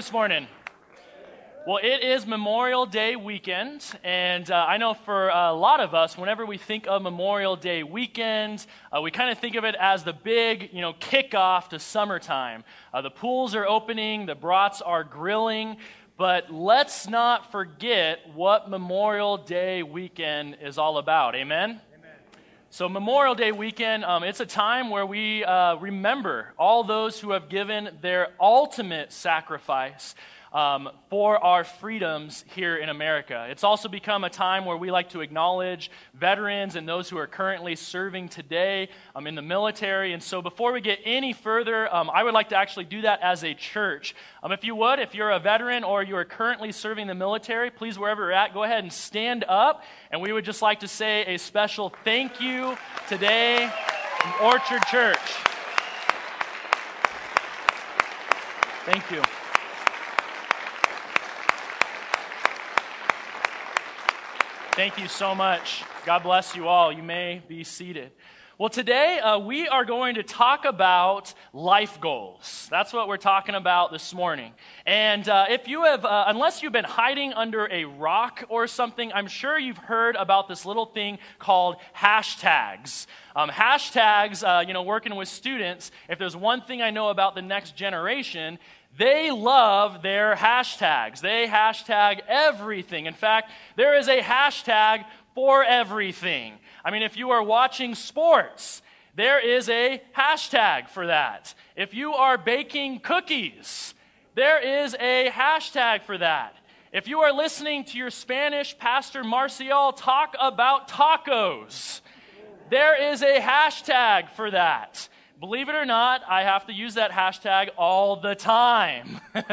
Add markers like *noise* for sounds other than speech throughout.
this morning? Well, it is Memorial Day weekend, and uh, I know for a lot of us, whenever we think of Memorial Day weekend, uh, we kind of think of it as the big, you know, kickoff to summertime. Uh, the pools are opening, the brats are grilling, but let's not forget what Memorial Day weekend is all about. Amen? So, Memorial Day weekend, um, it's a time where we uh, remember all those who have given their ultimate sacrifice um, for our freedoms here in America. It's also become a time where we like to acknowledge veterans and those who are currently serving today um, in the military. And so, before we get any further, um, I would like to actually do that as a church. Um, if you would, if you're a veteran or you are currently serving the military, please, wherever you're at, go ahead and stand up. And we would just like to say a special thank you today from Orchard Church. Thank you. Thank you so much. God bless you all. You may be seated. Well, today uh, we are going to talk about life goals. That's what we're talking about this morning. And uh, if you have, uh, unless you've been hiding under a rock or something, I'm sure you've heard about this little thing called hashtags. Um, hashtags, uh, you know, working with students, if there's one thing I know about the next generation, they love their hashtags. They hashtag everything. In fact, there is a hashtag for everything. I mean, if you are watching sports, there is a hashtag for that. If you are baking cookies, there is a hashtag for that. If you are listening to your Spanish pastor Marcial talk about tacos, there is a hashtag for that. Believe it or not, I have to use that hashtag all the time. *laughs* well,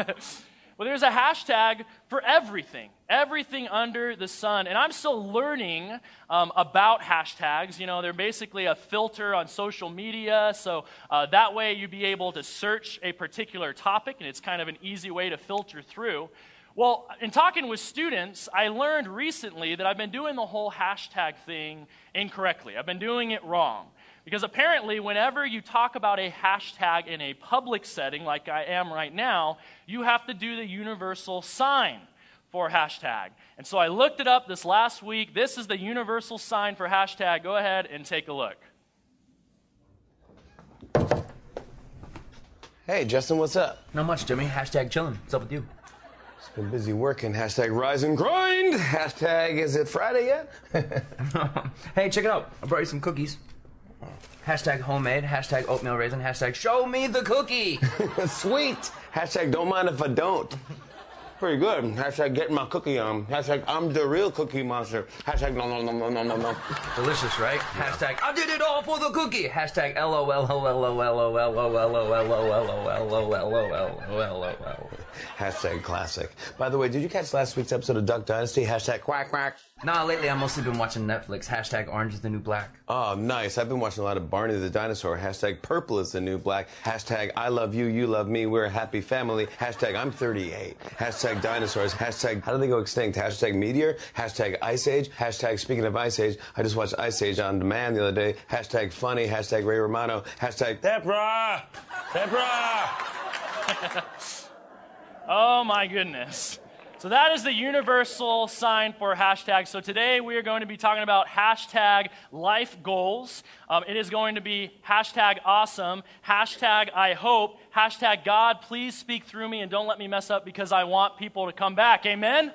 there's a hashtag for everything, everything under the sun. And I'm still learning um, about hashtags. You know, they're basically a filter on social media. So uh, that way you'd be able to search a particular topic, and it's kind of an easy way to filter through. Well, in talking with students, I learned recently that I've been doing the whole hashtag thing incorrectly. I've been doing it wrong. Because apparently, whenever you talk about a hashtag in a public setting, like I am right now, you have to do the universal sign for hashtag. And so I looked it up this last week. This is the universal sign for hashtag. Go ahead and take a look. Hey, Justin, what's up? Not much, Jimmy. Hashtag chilling. What's up with you? Just been busy working. Hashtag rise and grind. Hashtag is it Friday yet? *laughs* *laughs* hey, check it out. I brought you some cookies. Hashtag homemade, hashtag oatmeal raisin, hashtag show me the cookie. Sweet. Hashtag don't mind if I don't. Pretty good. Hashtag getting my cookie on. Hashtag I'm the real cookie monster. Hashtag no no no no no no no. Delicious, right? Hashtag I did it all for the cookie. Hashtag LOL *laughs* Hashtag classic. By the way, did you catch last week's episode of Duck Dynasty? Hashtag quack quack. Nah, lately I've mostly been watching Netflix. Hashtag Orange is the New Black. Oh, nice. I've been watching a lot of Barney the Dinosaur. Hashtag Purple is the New Black. Hashtag I love you, you love me, we're a happy family. Hashtag I'm 38. Hashtag dinosaurs. Hashtag how do they go extinct? Hashtag meteor. Hashtag Ice Age. Hashtag speaking of Ice Age, I just watched Ice Age on demand the other day. Hashtag funny. Hashtag Ray Romano. Hashtag Deborah. Deborah. *laughs* Oh my goodness. So that is the universal sign for hashtag. So today we are going to be talking about hashtag life goals. Um, it is going to be hashtag awesome, hashtag I hope, hashtag God, please speak through me and don't let me mess up because I want people to come back. Amen?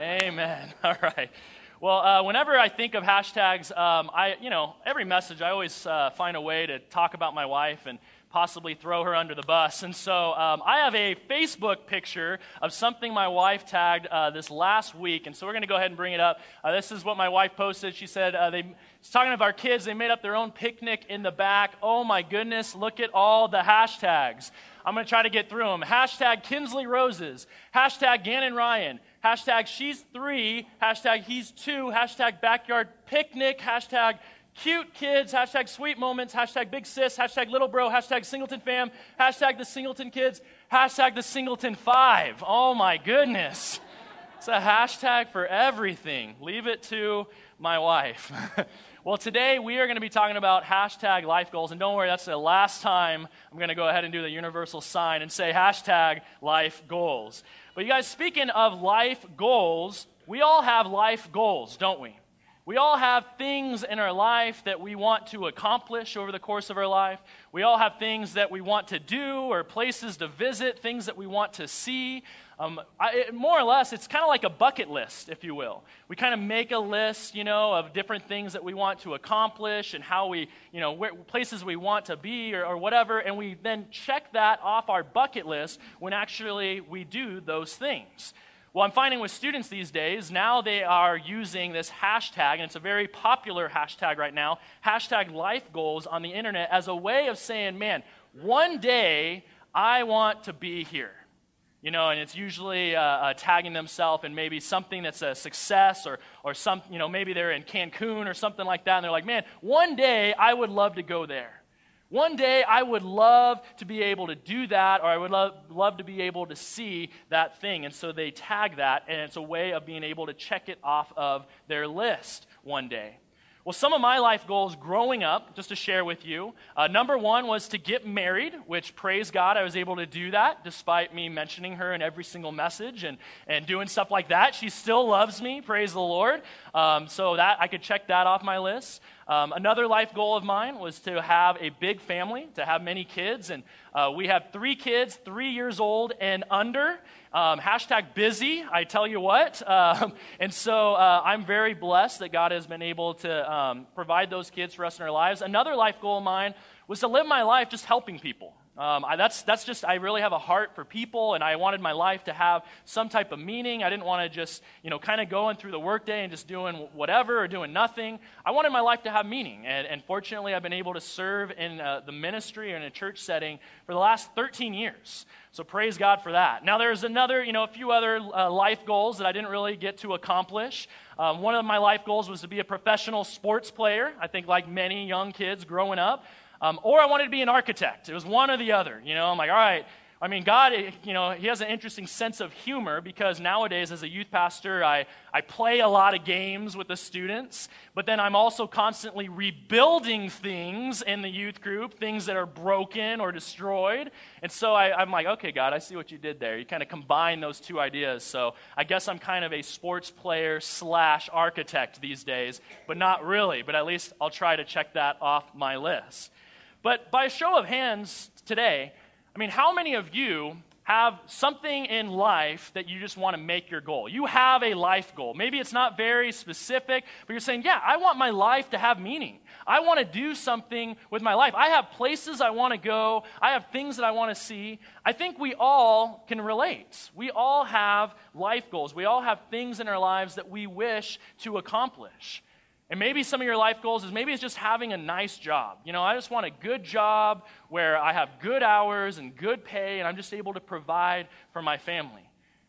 Amen. *laughs* All right. Well, uh, whenever I think of hashtags, um, I, you know, every message I always uh, find a way to talk about my wife and possibly throw her under the bus. And so um, I have a Facebook picture of something my wife tagged uh, this last week. And so we're going to go ahead and bring it up. Uh, this is what my wife posted. She said, uh, they, she's talking of our kids. They made up their own picnic in the back. Oh my goodness, look at all the hashtags. I'm going to try to get through them. Hashtag Kinsley Roses. Hashtag Gannon Ryan. Hashtag she's three. Hashtag he's two. Hashtag backyard picnic. Hashtag cute kids, hashtag sweet moments, hashtag big sis, hashtag little bro, hashtag singleton fam, hashtag the singleton kids, hashtag the singleton five. Oh my goodness. It's a hashtag for everything. Leave it to my wife. *laughs* Well, today we are going to be talking about hashtag life goals. And don't worry, that's the last time I'm going to go ahead and do the universal sign and say hashtag life goals. But you guys, speaking of life goals, we all have life goals, don't we? We all have things in our life that we want to accomplish over the course of our life. We all have things that we want to do or places to visit, things that we want to see. Um, I, it, more or less, it's kind of like a bucket list, if you will. We kind of make a list, you know, of different things that we want to accomplish and how we, you know, where, places we want to be or, or whatever, and we then check that off our bucket list when actually we do those things. Well, I'm finding with students these days, now they are using this hashtag, and it's a very popular hashtag right now, hashtag life goals on the internet as a way of saying, man, one day I want to be here. You know, and it's usually uh, uh, tagging themselves in maybe something that's a success or, or some, you know, maybe they're in Cancun or something like that, and they're like, man, one day I would love to go there. One day I would love to be able to do that, or I would love, love to be able to see that thing. And so they tag that, and it's a way of being able to check it off of their list one day. Well, some of my life goals growing up, just to share with you, uh, number one was to get married, which praise God, I was able to do that despite me mentioning her in every single message and, and doing stuff like that. She still loves me, praise the Lord. Um, so that I could check that off my list. Um, another life goal of mine was to have a big family, to have many kids. And uh, we have three kids, three years old and under. Um, hashtag busy, I tell you what. *laughs* Um, and so uh, I'm very blessed that God has been able to um, provide those kids for us in our lives. Another life goal of mine was to live my life just helping people. Um, I, that's, that's just, I really have a heart for people, and I wanted my life to have some type of meaning. I didn't want to just, you know, kind of going through the workday and just doing whatever or doing nothing. I wanted my life to have meaning, and, and fortunately, I've been able to serve in uh, the ministry or in a church setting for the last 13 years. So praise God for that. Now, there's another, you know, a few other uh, life goals that I didn't really get to accomplish. Um, one of my life goals was to be a professional sports player. I think, like many young kids growing up. Um, or I wanted to be an architect. It was one or the other. You know, I'm like, all right. I mean, God, you know, He has an interesting sense of humor because nowadays, as a youth pastor, I, I play a lot of games with the students, but then I'm also constantly rebuilding things in the youth group, things that are broken or destroyed. And so I, I'm like, okay, God, I see what you did there. You kind of combine those two ideas. So I guess I'm kind of a sports player slash architect these days, but not really. But at least I'll try to check that off my list. But by a show of hands today, I mean, how many of you have something in life that you just want to make your goal? You have a life goal. Maybe it's not very specific, but you're saying, yeah, I want my life to have meaning. I want to do something with my life. I have places I want to go, I have things that I want to see. I think we all can relate. We all have life goals, we all have things in our lives that we wish to accomplish. And maybe some of your life goals is maybe it's just having a nice job. You know, I just want a good job where I have good hours and good pay and I'm just able to provide for my family.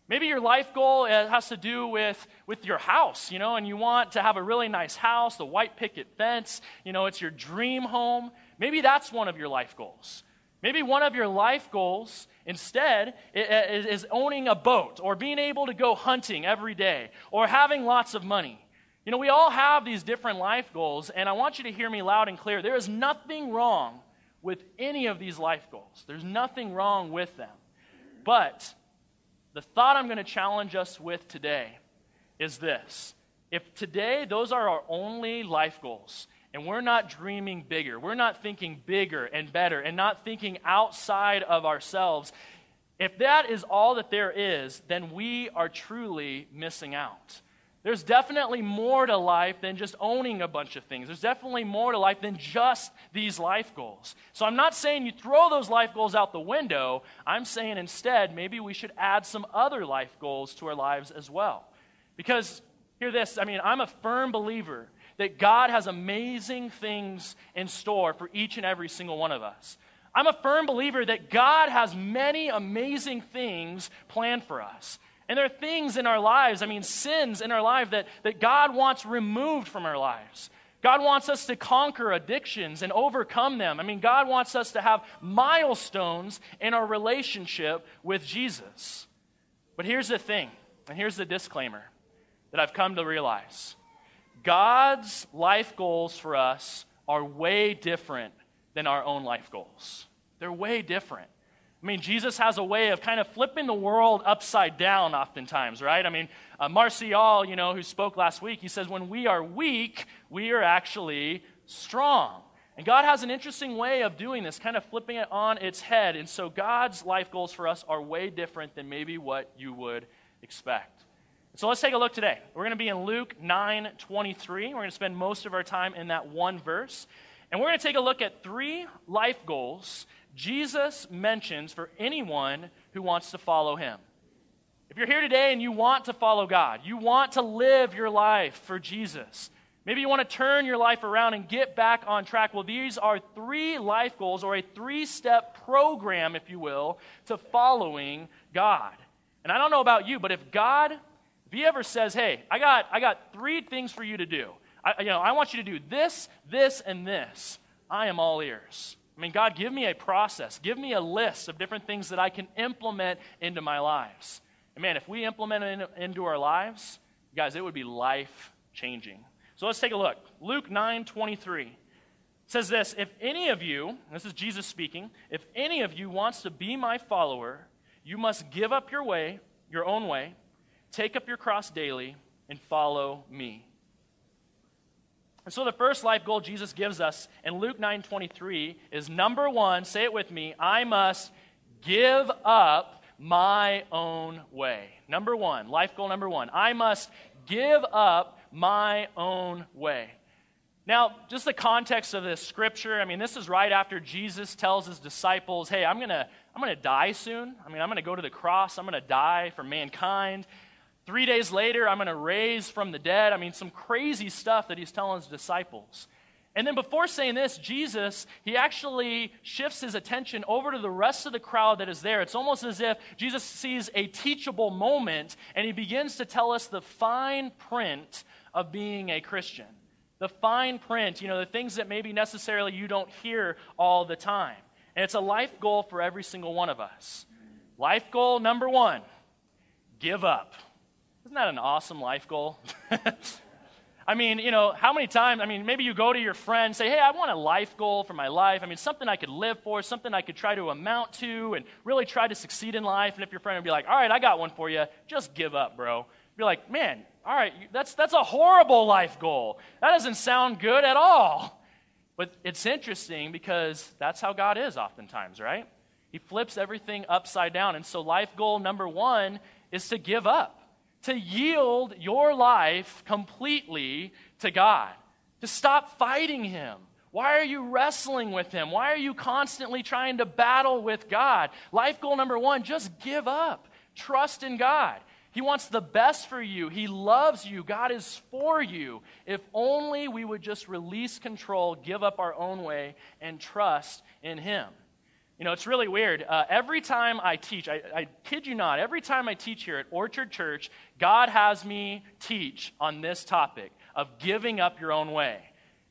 Maybe your life goal has to do with, with your house, you know, and you want to have a really nice house, the white picket fence, you know, it's your dream home. Maybe that's one of your life goals. Maybe one of your life goals instead is owning a boat or being able to go hunting every day or having lots of money. You know, we all have these different life goals, and I want you to hear me loud and clear. There is nothing wrong with any of these life goals, there's nothing wrong with them. But the thought I'm going to challenge us with today is this. If today those are our only life goals, and we're not dreaming bigger, we're not thinking bigger and better, and not thinking outside of ourselves, if that is all that there is, then we are truly missing out. There's definitely more to life than just owning a bunch of things. There's definitely more to life than just these life goals. So I'm not saying you throw those life goals out the window. I'm saying instead, maybe we should add some other life goals to our lives as well. Because, hear this, I mean, I'm a firm believer that God has amazing things in store for each and every single one of us. I'm a firm believer that God has many amazing things planned for us. And there are things in our lives, I mean, sins in our life that, that God wants removed from our lives. God wants us to conquer addictions and overcome them. I mean, God wants us to have milestones in our relationship with Jesus. But here's the thing, and here's the disclaimer that I've come to realize God's life goals for us are way different than our own life goals. They're way different. I mean, Jesus has a way of kind of flipping the world upside down, oftentimes, right? I mean, uh, Marcial, you know, who spoke last week, he says, when we are weak, we are actually strong. And God has an interesting way of doing this, kind of flipping it on its head. And so God's life goals for us are way different than maybe what you would expect. So let's take a look today. We're going to be in Luke 9 23. We're going to spend most of our time in that one verse. And we're going to take a look at three life goals Jesus mentions for anyone who wants to follow him. If you're here today and you want to follow God, you want to live your life for Jesus, maybe you want to turn your life around and get back on track. Well, these are three life goals or a three step program, if you will, to following God. And I don't know about you, but if God, if He ever says, hey, I got, I got three things for you to do, I, you know, I want you to do this, this, and this, I am all ears. I mean, God, give me a process. Give me a list of different things that I can implement into my lives. And man, if we implement it into our lives, guys, it would be life changing. So let's take a look. Luke 9 23 says this If any of you, this is Jesus speaking, if any of you wants to be my follower, you must give up your way, your own way, take up your cross daily, and follow me. And so the first life goal Jesus gives us in Luke 9:23 is number 1, say it with me, I must give up my own way. Number 1, life goal number 1, I must give up my own way. Now, just the context of this scripture, I mean, this is right after Jesus tells his disciples, hey, I'm going to I'm going to die soon. I mean, I'm going to go to the cross. I'm going to die for mankind. Three days later, I'm going to raise from the dead. I mean, some crazy stuff that he's telling his disciples. And then before saying this, Jesus, he actually shifts his attention over to the rest of the crowd that is there. It's almost as if Jesus sees a teachable moment and he begins to tell us the fine print of being a Christian. The fine print, you know, the things that maybe necessarily you don't hear all the time. And it's a life goal for every single one of us. Life goal number one give up. Isn't that an awesome life goal? *laughs* I mean, you know, how many times, I mean, maybe you go to your friend, say, hey, I want a life goal for my life. I mean, something I could live for, something I could try to amount to and really try to succeed in life. And if your friend would be like, all right, I got one for you, just give up, bro. Be like, man, all right, that's, that's a horrible life goal. That doesn't sound good at all. But it's interesting because that's how God is oftentimes, right? He flips everything upside down. And so, life goal number one is to give up to yield your life completely to God, to stop fighting Him. Why are you wrestling with Him? Why are you constantly trying to battle with God? Life goal number one just give up. Trust in God. He wants the best for you. He loves you. God is for you. If only we would just release control, give up our own way, and trust in Him. You know, it's really weird. Uh, every time I teach, I, I kid you not, every time I teach here at Orchard Church, God has me teach on this topic of giving up your own way.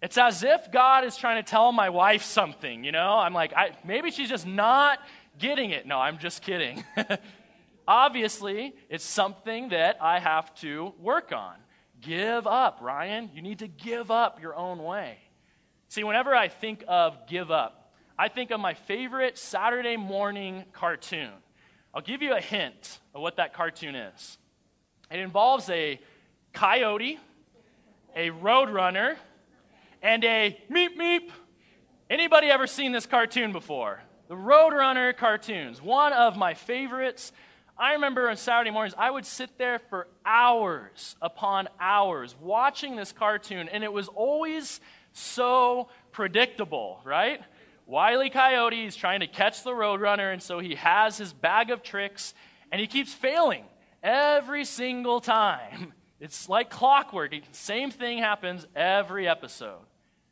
It's as if God is trying to tell my wife something, you know? I'm like, I, maybe she's just not getting it. No, I'm just kidding. *laughs* Obviously, it's something that I have to work on. Give up, Ryan. You need to give up your own way. See, whenever I think of give up, I think of my favorite Saturday morning cartoon. I'll give you a hint of what that cartoon is. It involves a coyote, a roadrunner, and a meep meep. Anybody ever seen this cartoon before? The Roadrunner cartoons, one of my favorites. I remember on Saturday mornings, I would sit there for hours upon hours watching this cartoon, and it was always so predictable, right? Wiley Coyote is trying to catch the Roadrunner, and so he has his bag of tricks, and he keeps failing every single time. *laughs* It's like clockwork. Same thing happens every episode.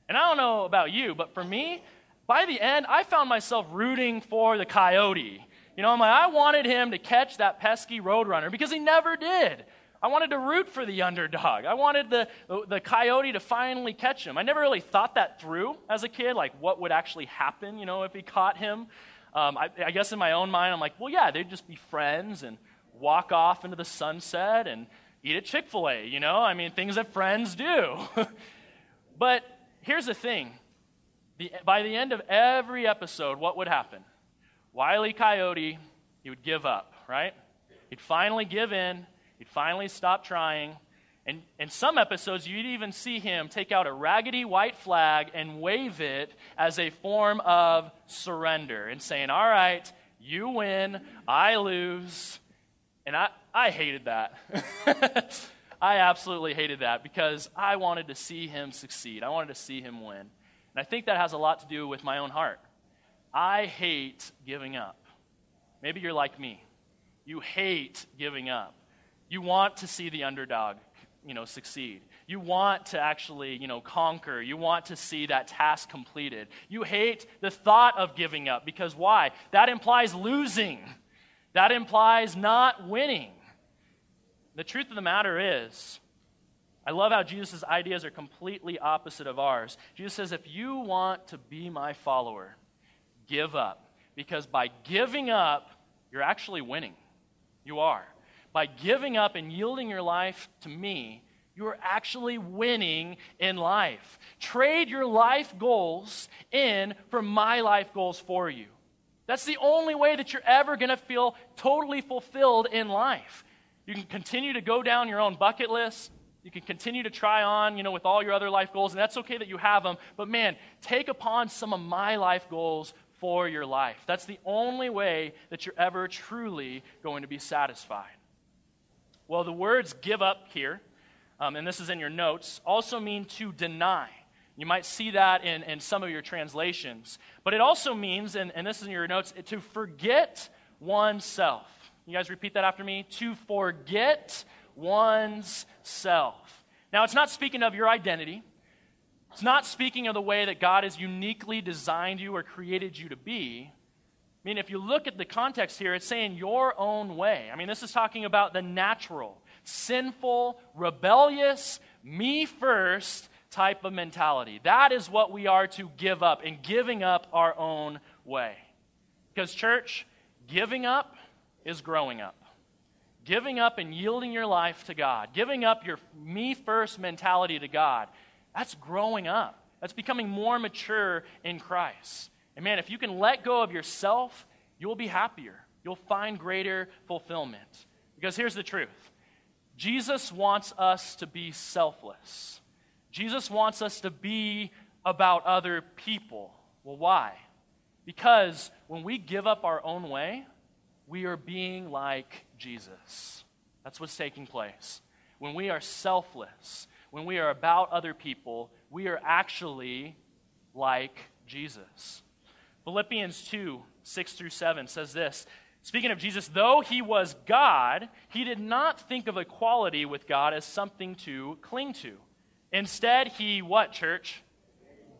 And I don't know about you, but for me, by the end, I found myself rooting for the Coyote. You know, I'm like, I wanted him to catch that pesky Roadrunner because he never did. I wanted to root for the underdog. I wanted the, the coyote to finally catch him. I never really thought that through as a kid, like what would actually happen, you know, if he caught him. Um, I, I guess in my own mind, I'm like, well, yeah, they'd just be friends and walk off into the sunset and eat at Chick fil A, you know? I mean, things that friends do. *laughs* but here's the thing the, by the end of every episode, what would happen? Wiley Coyote, he would give up, right? He'd finally give in, he'd finally stop trying. And in some episodes, you'd even see him take out a raggedy white flag and wave it as a form of surrender and saying, All right, you win, I lose. And I, I hated that. *laughs* I absolutely hated that because I wanted to see him succeed. I wanted to see him win. And I think that has a lot to do with my own heart. I hate giving up. Maybe you're like me. You hate giving up. You want to see the underdog, you know, succeed. You want to actually, you know, conquer. You want to see that task completed. You hate the thought of giving up because why? That implies losing. That implies not winning. The truth of the matter is, I love how Jesus' ideas are completely opposite of ours. Jesus says, if you want to be my follower, give up. Because by giving up, you're actually winning. You are. By giving up and yielding your life to me, you are actually winning in life. Trade your life goals in for my life goals for you. That's the only way that you're ever going to feel totally fulfilled in life. You can continue to go down your own bucket list. You can continue to try on, you know, with all your other life goals, and that's okay that you have them. But man, take upon some of my life goals for your life. That's the only way that you're ever truly going to be satisfied. Well, the words give up here, um, and this is in your notes, also mean to deny. You might see that in, in some of your translations. But it also means, and, and this is in your notes, to forget oneself. You guys repeat that after me? To forget one's self. Now, it's not speaking of your identity. It's not speaking of the way that God has uniquely designed you or created you to be. I mean, if you look at the context here, it's saying your own way. I mean, this is talking about the natural, sinful, rebellious, me first type of mentality. That is what we are to give up, and giving up our own way. Because, church, giving up is growing up. Giving up and yielding your life to God, giving up your me first mentality to God, that's growing up. That's becoming more mature in Christ. And man, if you can let go of yourself, you'll be happier. You'll find greater fulfillment. Because here's the truth Jesus wants us to be selfless. Jesus wants us to be about other people. Well, why? Because when we give up our own way, we are being like Jesus. That's what's taking place. When we are selfless, when we are about other people, we are actually like Jesus. Philippians 2 6 through 7 says this Speaking of Jesus, though he was God, he did not think of equality with God as something to cling to. Instead, he, what, church?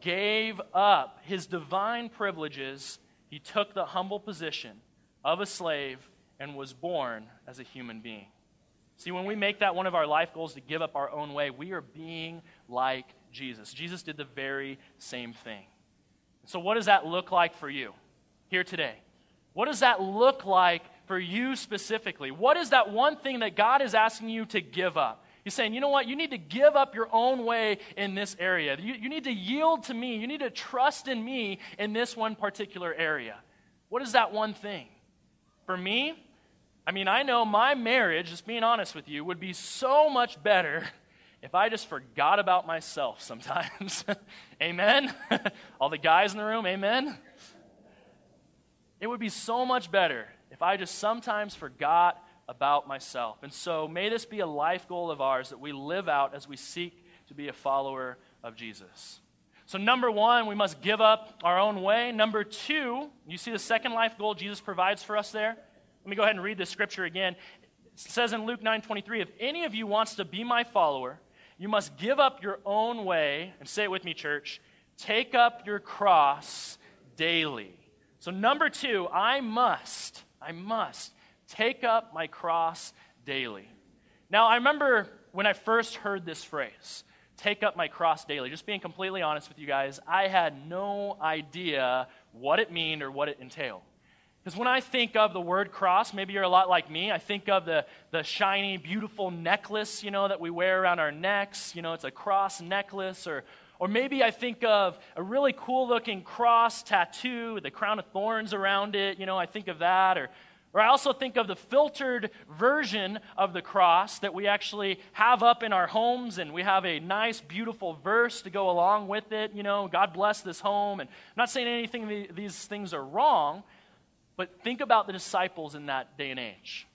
Gave up his divine privileges. He took the humble position of a slave and was born as a human being. See, when we make that one of our life goals to give up our own way, we are being like Jesus. Jesus did the very same thing. So, what does that look like for you here today? What does that look like for you specifically? What is that one thing that God is asking you to give up? He's saying, you know what? You need to give up your own way in this area. You, you need to yield to me. You need to trust in me in this one particular area. What is that one thing? For me, I mean, I know my marriage, just being honest with you, would be so much better if I just forgot about myself sometimes. *laughs* amen? *laughs* All the guys in the room, amen? It would be so much better if I just sometimes forgot about myself. And so may this be a life goal of ours that we live out as we seek to be a follower of Jesus. So, number one, we must give up our own way. Number two, you see the second life goal Jesus provides for us there? Let me go ahead and read this scripture again. It says in Luke 9 23, if any of you wants to be my follower, you must give up your own way, and say it with me, church, take up your cross daily. So, number two, I must, I must take up my cross daily. Now, I remember when I first heard this phrase take up my cross daily. Just being completely honest with you guys, I had no idea what it meant or what it entailed. Because when I think of the word cross, maybe you're a lot like me. I think of the, the shiny, beautiful necklace, you know, that we wear around our necks. You know, it's a cross necklace. Or, or maybe I think of a really cool looking cross tattoo with the crown of thorns around it. You know, I think of that. Or, or I also think of the filtered version of the cross that we actually have up in our homes, and we have a nice, beautiful verse to go along with it. You know, God bless this home. And I'm not saying anything these things are wrong. But think about the disciples in that day and age.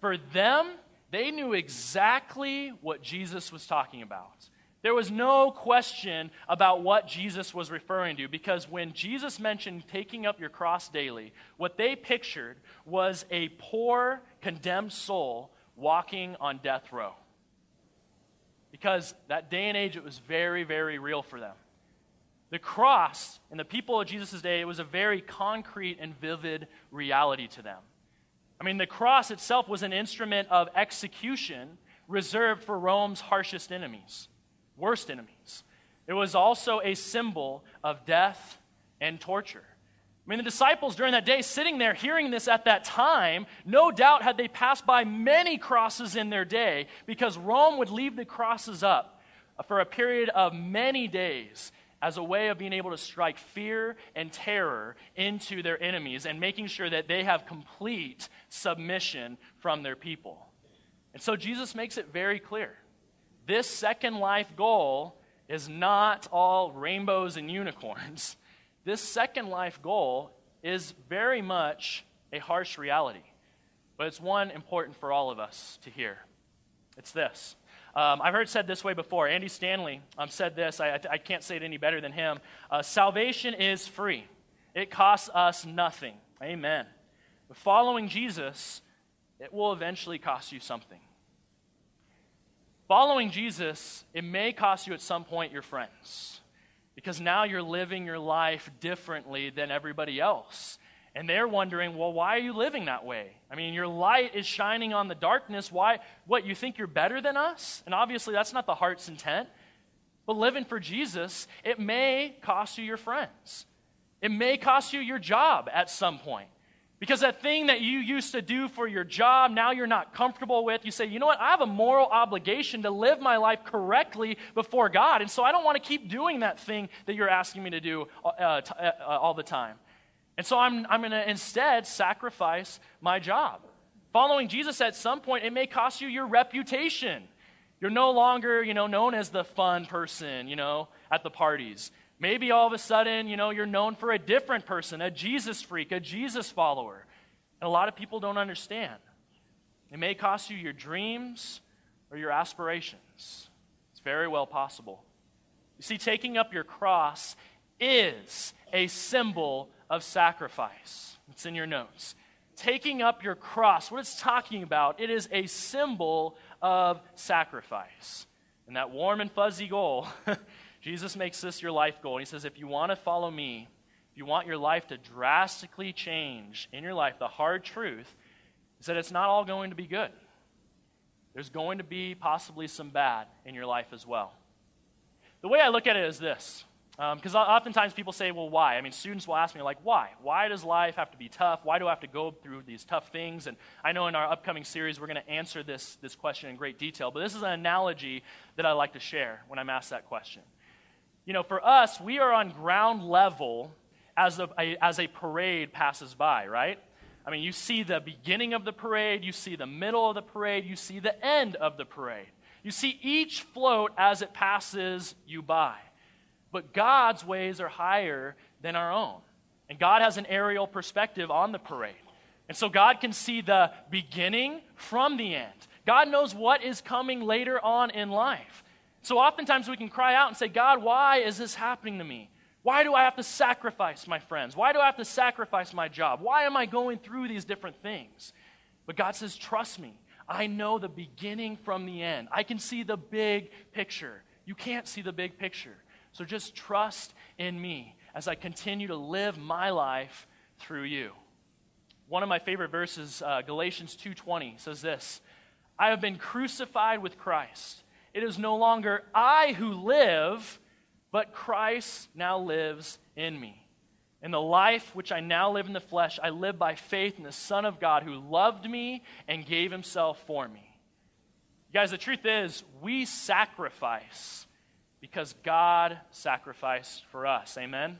For them, they knew exactly what Jesus was talking about. There was no question about what Jesus was referring to because when Jesus mentioned taking up your cross daily, what they pictured was a poor, condemned soul walking on death row. Because that day and age, it was very, very real for them. The cross, and the people of Jesus' day, it was a very concrete and vivid reality to them. I mean, the cross itself was an instrument of execution reserved for Rome's harshest enemies, worst enemies. It was also a symbol of death and torture. I mean, the disciples during that day, sitting there hearing this at that time, no doubt had they passed by many crosses in their day because Rome would leave the crosses up for a period of many days as a way of being able to strike fear and terror into their enemies and making sure that they have complete submission from their people. And so Jesus makes it very clear this second life goal is not all rainbows and unicorns. *laughs* This second life goal is very much a harsh reality, but it's one important for all of us to hear. It's this um, I've heard said this way before. Andy Stanley um, said this. I, I, can't say it any better than him. Uh, Salvation is free, it costs us nothing. Amen. But following Jesus, it will eventually cost you something. Following Jesus, it may cost you at some point your friends. Because now you're living your life differently than everybody else. And they're wondering, well, why are you living that way? I mean, your light is shining on the darkness. Why? What, you think you're better than us? And obviously, that's not the heart's intent. But living for Jesus, it may cost you your friends. It may cost you your job at some point. Because that thing that you used to do for your job, now you're not comfortable with, you say, you know what, I have a moral obligation to live my life correctly before God. And so I don't want to keep doing that thing that you're asking me to do uh, t- uh, all the time. And so I'm, I'm going to instead sacrifice my job. Following Jesus at some point, it may cost you your reputation. You're no longer, you know, known as the fun person, you know, at the parties. Maybe all of a sudden, you know, you're known for a different person, a Jesus freak, a Jesus follower. And a lot of people don't understand. It may cost you your dreams or your aspirations. It's very well possible. You see, taking up your cross is a symbol of sacrifice. It's in your notes. Taking up your cross, what it's talking about, it is a symbol of sacrifice. And that warm and fuzzy goal, *laughs* Jesus makes this your life goal. And he says, if you want to follow me, if you want your life to drastically change in your life, the hard truth is that it's not all going to be good. There's going to be possibly some bad in your life as well. The way I look at it is this because um, oftentimes people say, well, why? I mean, students will ask me, like, why? Why does life have to be tough? Why do I have to go through these tough things? And I know in our upcoming series we're going to answer this, this question in great detail, but this is an analogy that I like to share when I'm asked that question. You know, for us, we are on ground level as a, a as a parade passes by, right? I mean, you see the beginning of the parade, you see the middle of the parade, you see the end of the parade. You see each float as it passes you by. But God's ways are higher than our own. And God has an aerial perspective on the parade. And so God can see the beginning from the end. God knows what is coming later on in life. So oftentimes we can cry out and say, God, why is this happening to me? Why do I have to sacrifice my friends? Why do I have to sacrifice my job? Why am I going through these different things? But God says, Trust me. I know the beginning from the end. I can see the big picture. You can't see the big picture. So just trust in me as I continue to live my life through you. One of my favorite verses, uh, Galatians 2:20, says this: "I have been crucified with Christ. It is no longer I who live, but Christ now lives in me. In the life which I now live in the flesh, I live by faith in the Son of God who loved me and gave himself for me. You Guys, the truth is, we sacrifice because God sacrificed for us. Amen?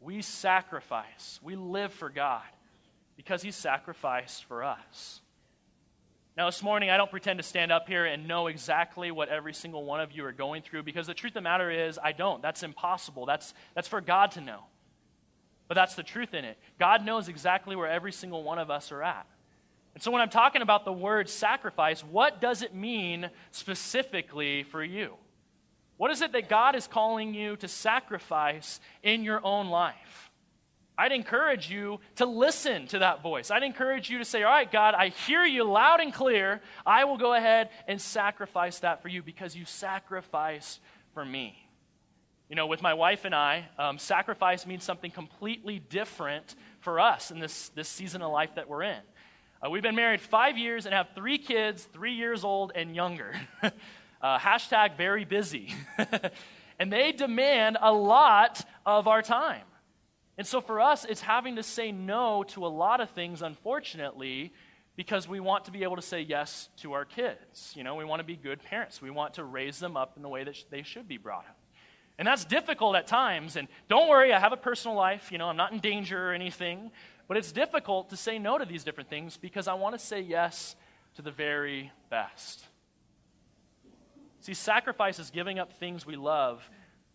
We sacrifice. We live for God because He sacrificed for us. Now, this morning, I don't pretend to stand up here and know exactly what every single one of you are going through because the truth of the matter is, I don't. That's impossible. That's, that's for God to know. But that's the truth in it. God knows exactly where every single one of us are at. And so when I'm talking about the word sacrifice, what does it mean specifically for you? What is it that God is calling you to sacrifice in your own life? I'd encourage you to listen to that voice. I'd encourage you to say, All right, God, I hear you loud and clear. I will go ahead and sacrifice that for you because you sacrificed for me. You know, with my wife and I, um, sacrifice means something completely different for us in this, this season of life that we're in. Uh, we've been married five years and have three kids, three years old and younger. *laughs* uh, hashtag very busy. *laughs* and they demand a lot of our time. And so for us, it's having to say no to a lot of things, unfortunately, because we want to be able to say yes to our kids. You know, we want to be good parents. We want to raise them up in the way that sh- they should be brought up. And that's difficult at times. And don't worry, I have a personal life. You know, I'm not in danger or anything. But it's difficult to say no to these different things because I want to say yes to the very best. See, sacrifice is giving up things we love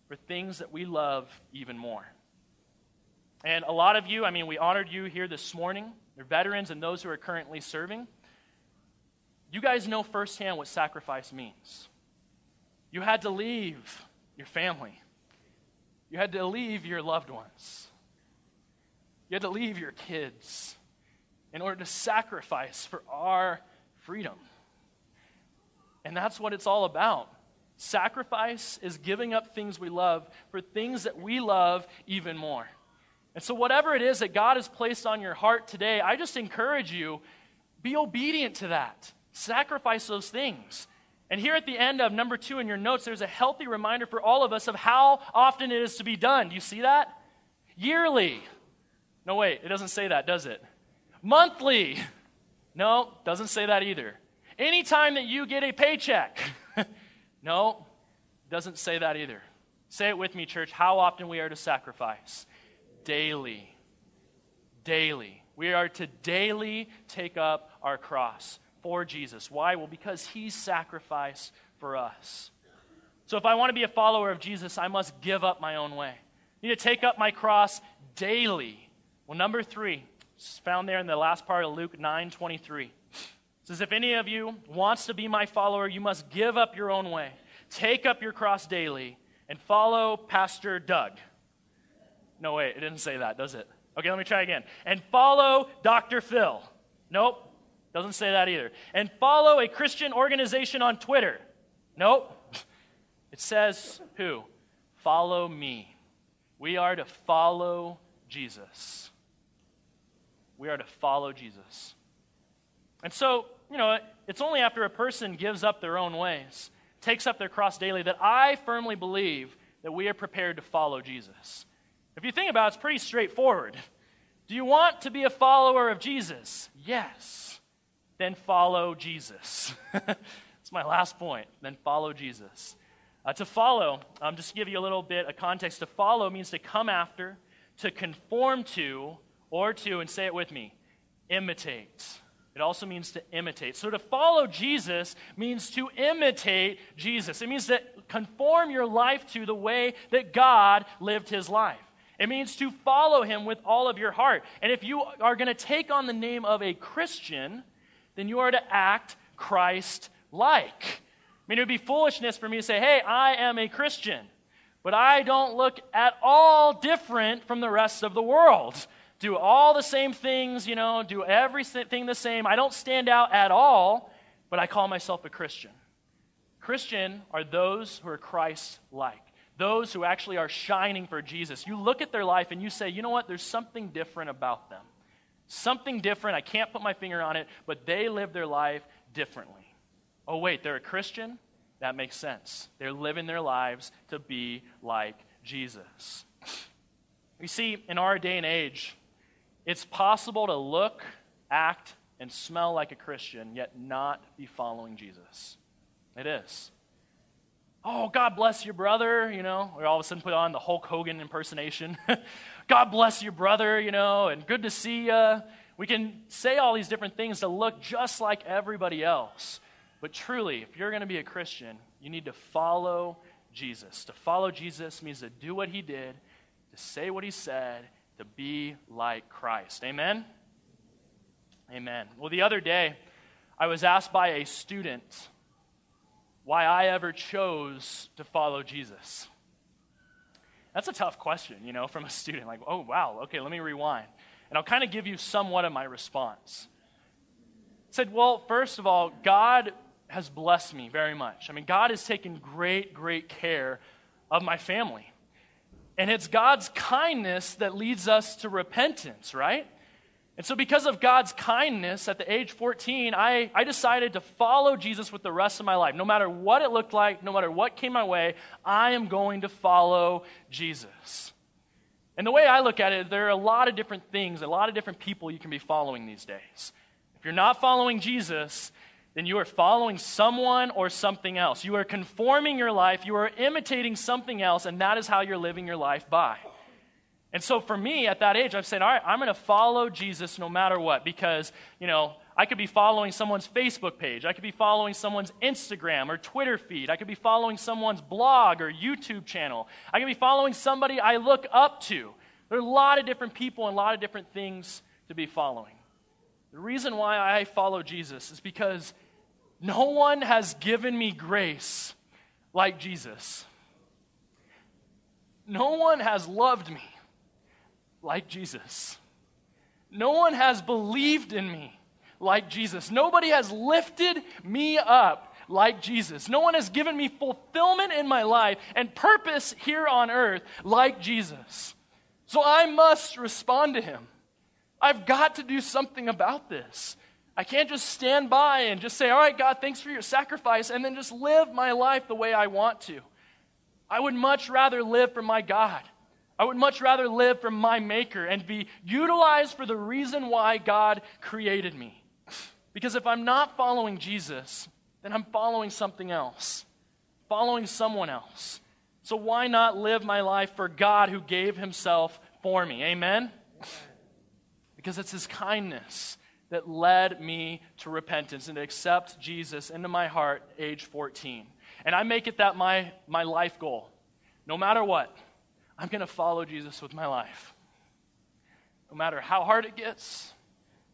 for things that we love even more. And a lot of you, I mean, we honored you here this morning. They're veterans and those who are currently serving. You guys know firsthand what sacrifice means. You had to leave your family. You had to leave your loved ones. You had to leave your kids in order to sacrifice for our freedom. And that's what it's all about. Sacrifice is giving up things we love for things that we love even more. And so, whatever it is that God has placed on your heart today, I just encourage you be obedient to that. Sacrifice those things. And here at the end of number two in your notes, there's a healthy reminder for all of us of how often it is to be done. Do you see that? Yearly. No, wait, it doesn't say that, does it? Monthly. *laughs* No, doesn't say that either. Anytime that you get a paycheck. *laughs* no, doesn't say that either. Say it with me, church, how often we are to sacrifice. Daily. Daily. We are to daily take up our cross for Jesus. Why? Well, because he sacrificed for us. So if I want to be a follower of Jesus, I must give up my own way. I need to take up my cross daily. Well, number three, found there in the last part of Luke 9 23. It says, If any of you wants to be my follower, you must give up your own way, take up your cross daily, and follow Pastor Doug. No, wait, it didn't say that, does it? Okay, let me try again. And follow Dr. Phil. Nope, doesn't say that either. And follow a Christian organization on Twitter. Nope. *laughs* It says who? Follow me. We are to follow Jesus. We are to follow Jesus. And so, you know, it's only after a person gives up their own ways, takes up their cross daily, that I firmly believe that we are prepared to follow Jesus. If you think about it, it's pretty straightforward. Do you want to be a follower of Jesus? Yes then follow Jesus. *laughs* That's my last point. Then follow Jesus. Uh, to follow, um, just to give you a little bit of context, to follow means to come after, to conform to, or to, and say it with me, imitate. It also means to imitate. So to follow Jesus means to imitate Jesus. It means to conform your life to the way that God lived his life. It means to follow him with all of your heart. And if you are going to take on the name of a Christian, then you are to act Christ like. I mean, it would be foolishness for me to say, hey, I am a Christian, but I don't look at all different from the rest of the world. Do all the same things, you know, do everything the same. I don't stand out at all, but I call myself a Christian. Christian are those who are Christ like, those who actually are shining for Jesus. You look at their life and you say, you know what, there's something different about them. Something different. I can't put my finger on it, but they live their life differently. Oh, wait, they're a Christian? That makes sense. They're living their lives to be like Jesus. You see, in our day and age, it's possible to look, act, and smell like a Christian, yet not be following Jesus. It is. Oh, God bless your brother, you know. We all of a sudden put on the Hulk Hogan impersonation. *laughs* God bless your brother, you know, and good to see you. We can say all these different things to look just like everybody else. But truly, if you're going to be a Christian, you need to follow Jesus. To follow Jesus means to do what he did, to say what he said, to be like Christ. Amen? Amen. Well, the other day, I was asked by a student why I ever chose to follow Jesus. That's a tough question, you know, from a student. Like, oh, wow, okay, let me rewind. And I'll kind of give you somewhat of my response. I said, well, first of all, God has blessed me very much. I mean, God has taken great, great care of my family. And it's God's kindness that leads us to repentance, right? And so, because of God's kindness, at the age 14, I, I decided to follow Jesus with the rest of my life. No matter what it looked like, no matter what came my way, I am going to follow Jesus. And the way I look at it, there are a lot of different things, a lot of different people you can be following these days. If you're not following Jesus, then you are following someone or something else. You are conforming your life, you are imitating something else, and that is how you're living your life by. And so for me at that age, I've said, all right, I'm going to follow Jesus no matter what because, you know, I could be following someone's Facebook page. I could be following someone's Instagram or Twitter feed. I could be following someone's blog or YouTube channel. I could be following somebody I look up to. There are a lot of different people and a lot of different things to be following. The reason why I follow Jesus is because no one has given me grace like Jesus. No one has loved me like Jesus. No one has believed in me like Jesus. Nobody has lifted me up like Jesus. No one has given me fulfillment in my life and purpose here on earth like Jesus. So I must respond to him. I've got to do something about this. I can't just stand by and just say, All right, God, thanks for your sacrifice, and then just live my life the way I want to. I would much rather live for my God. I would much rather live for my Maker and be utilized for the reason why God created me. Because if I'm not following Jesus, then I'm following something else, following someone else. So why not live my life for God who gave himself for me? Amen? Because it's his kindness that led me to repentance and to accept Jesus into my heart age 14. And I make it that my, my life goal. No matter what, I'm going to follow Jesus with my life. No matter how hard it gets,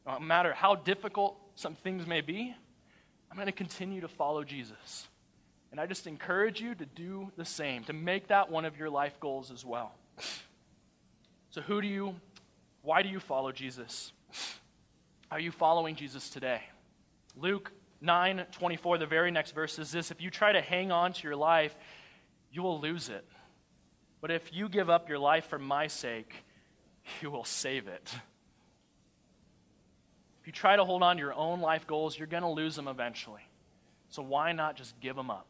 no matter how difficult some things may be, I'm going to continue to follow Jesus. And I just encourage you to do the same, to make that one of your life goals as well. So, who do you, why do you follow Jesus? Are you following Jesus today? Luke 9 24, the very next verse is this If you try to hang on to your life, you will lose it. But if you give up your life for my sake, you will save it. If you try to hold on to your own life goals, you're going to lose them eventually. So why not just give them up?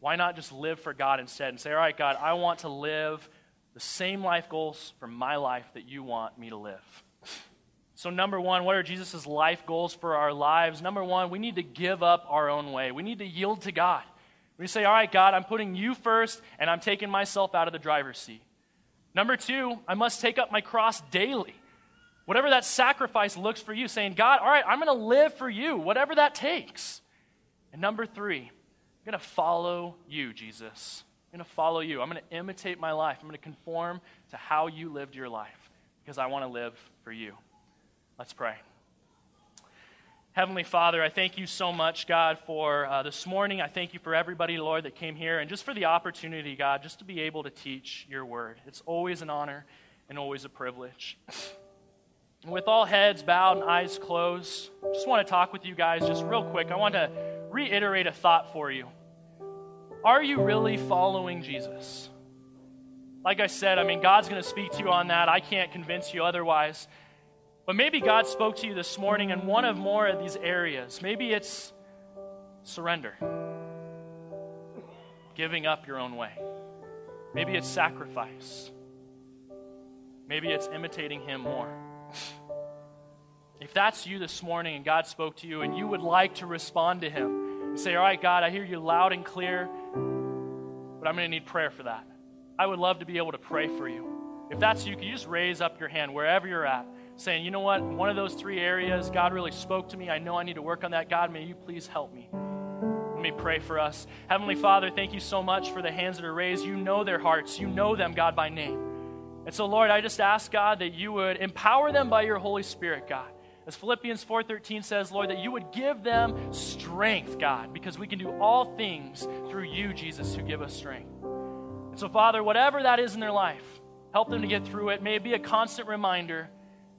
Why not just live for God instead and say, all right, God, I want to live the same life goals for my life that you want me to live? So, number one, what are Jesus' life goals for our lives? Number one, we need to give up our own way. We need to yield to God. We say, All right, God, I'm putting you first, and I'm taking myself out of the driver's seat. Number two, I must take up my cross daily. Whatever that sacrifice looks for you, saying, God, all right, I'm going to live for you, whatever that takes. And number three, I'm going to follow you, Jesus. I'm going to follow you. I'm going to imitate my life. I'm going to conform to how you lived your life because I want to live for you. Let's pray. Heavenly Father, I thank you so much, God, for uh, this morning. I thank you for everybody, Lord, that came here and just for the opportunity, God, just to be able to teach your word. It's always an honor and always a privilege. With all heads bowed and eyes closed, just want to talk with you guys just real quick. I want to reiterate a thought for you. Are you really following Jesus? Like I said, I mean, God's going to speak to you on that. I can't convince you otherwise. But maybe God spoke to you this morning in one of more of these areas. Maybe it's surrender, giving up your own way. Maybe it's sacrifice. Maybe it's imitating Him more. If that's you this morning and God spoke to you and you would like to respond to Him and say, All right, God, I hear you loud and clear, but I'm going to need prayer for that. I would love to be able to pray for you. If that's you, can you just raise up your hand wherever you're at, saying, You know what? One of those three areas, God really spoke to me. I know I need to work on that. God, may you please help me. Let me pray for us. Heavenly Father, thank you so much for the hands that are raised. You know their hearts, you know them, God, by name. And so, Lord, I just ask, God, that you would empower them by your Holy Spirit, God. As Philippians 4:13 says, Lord, that you would give them strength, God, because we can do all things through you, Jesus, who give us strength. And so, Father, whatever that is in their life, help them to get through it. May it be a constant reminder,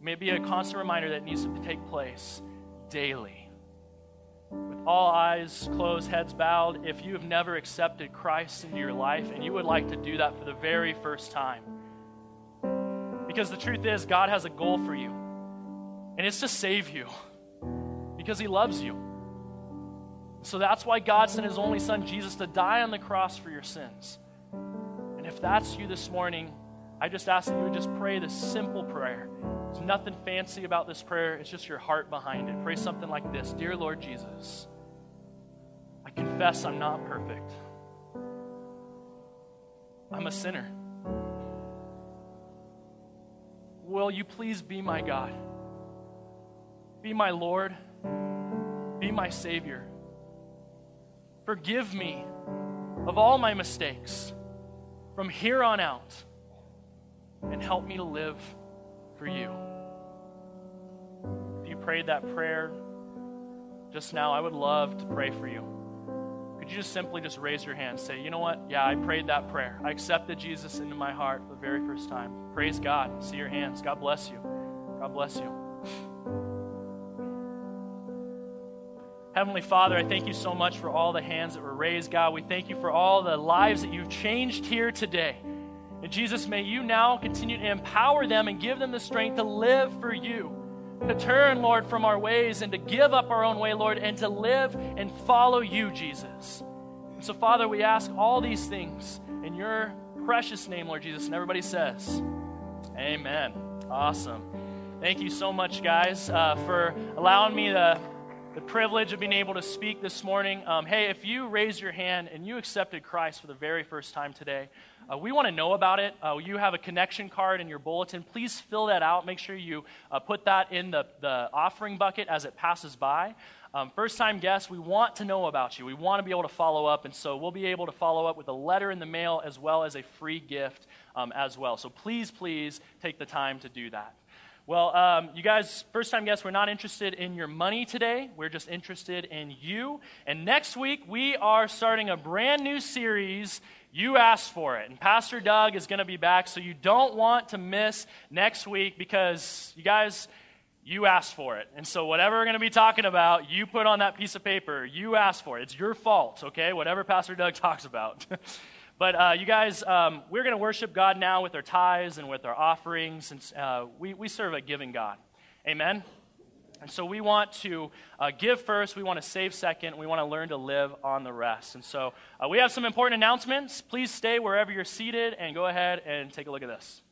may be a constant reminder that needs to take place daily. With all eyes closed, heads bowed, if you have never accepted Christ into your life and you would like to do that for the very first time, because the truth is, God has a goal for you, and it's to save you because He loves you. So that's why God sent His only Son, Jesus, to die on the cross for your sins. And if that's you this morning, I just ask that you would just pray this simple prayer. There's nothing fancy about this prayer, it's just your heart behind it. Pray something like this Dear Lord Jesus, I confess I'm not perfect, I'm a sinner. Will you please be my God? Be my Lord. Be my Savior. Forgive me of all my mistakes from here on out and help me to live for you. If you prayed that prayer just now, I would love to pray for you. Could you just simply just raise your hand say, you know what? Yeah, I prayed that prayer. I accepted Jesus into my heart for the very first time. Praise God. See your hands. God bless you. God bless you. Heavenly Father, I thank you so much for all the hands that were raised, God. We thank you for all the lives that you've changed here today. And Jesus, may you now continue to empower them and give them the strength to live for you, to turn, Lord, from our ways and to give up our own way, Lord, and to live and follow you, Jesus. And so, Father, we ask all these things in your precious name, Lord Jesus. And everybody says, Amen. Awesome. Thank you so much, guys, uh, for allowing me to the privilege of being able to speak this morning. Um, hey, if you raised your hand and you accepted Christ for the very first time today, uh, we want to know about it. Uh, you have a connection card in your bulletin. Please fill that out. Make sure you uh, put that in the, the offering bucket as it passes by. Um, first time guests, we want to know about you. We want to be able to follow up, and so we'll be able to follow up with a letter in the mail as well as a free gift um, as well. So please, please take the time to do that. Well, um, you guys, first time guests, we're not interested in your money today. We're just interested in you. And next week, we are starting a brand new series. You asked for it. And Pastor Doug is going to be back, so you don't want to miss next week because you guys, you asked for it. And so, whatever we're going to be talking about, you put on that piece of paper. You asked for it. It's your fault, okay? Whatever Pastor Doug *laughs* talks about. *laughs* But uh, you guys, um, we're going to worship God now with our tithes and with our offerings. And uh, we, we serve a giving God. Amen? And so we want to uh, give first, we want to save second, we want to learn to live on the rest. And so uh, we have some important announcements. Please stay wherever you're seated and go ahead and take a look at this.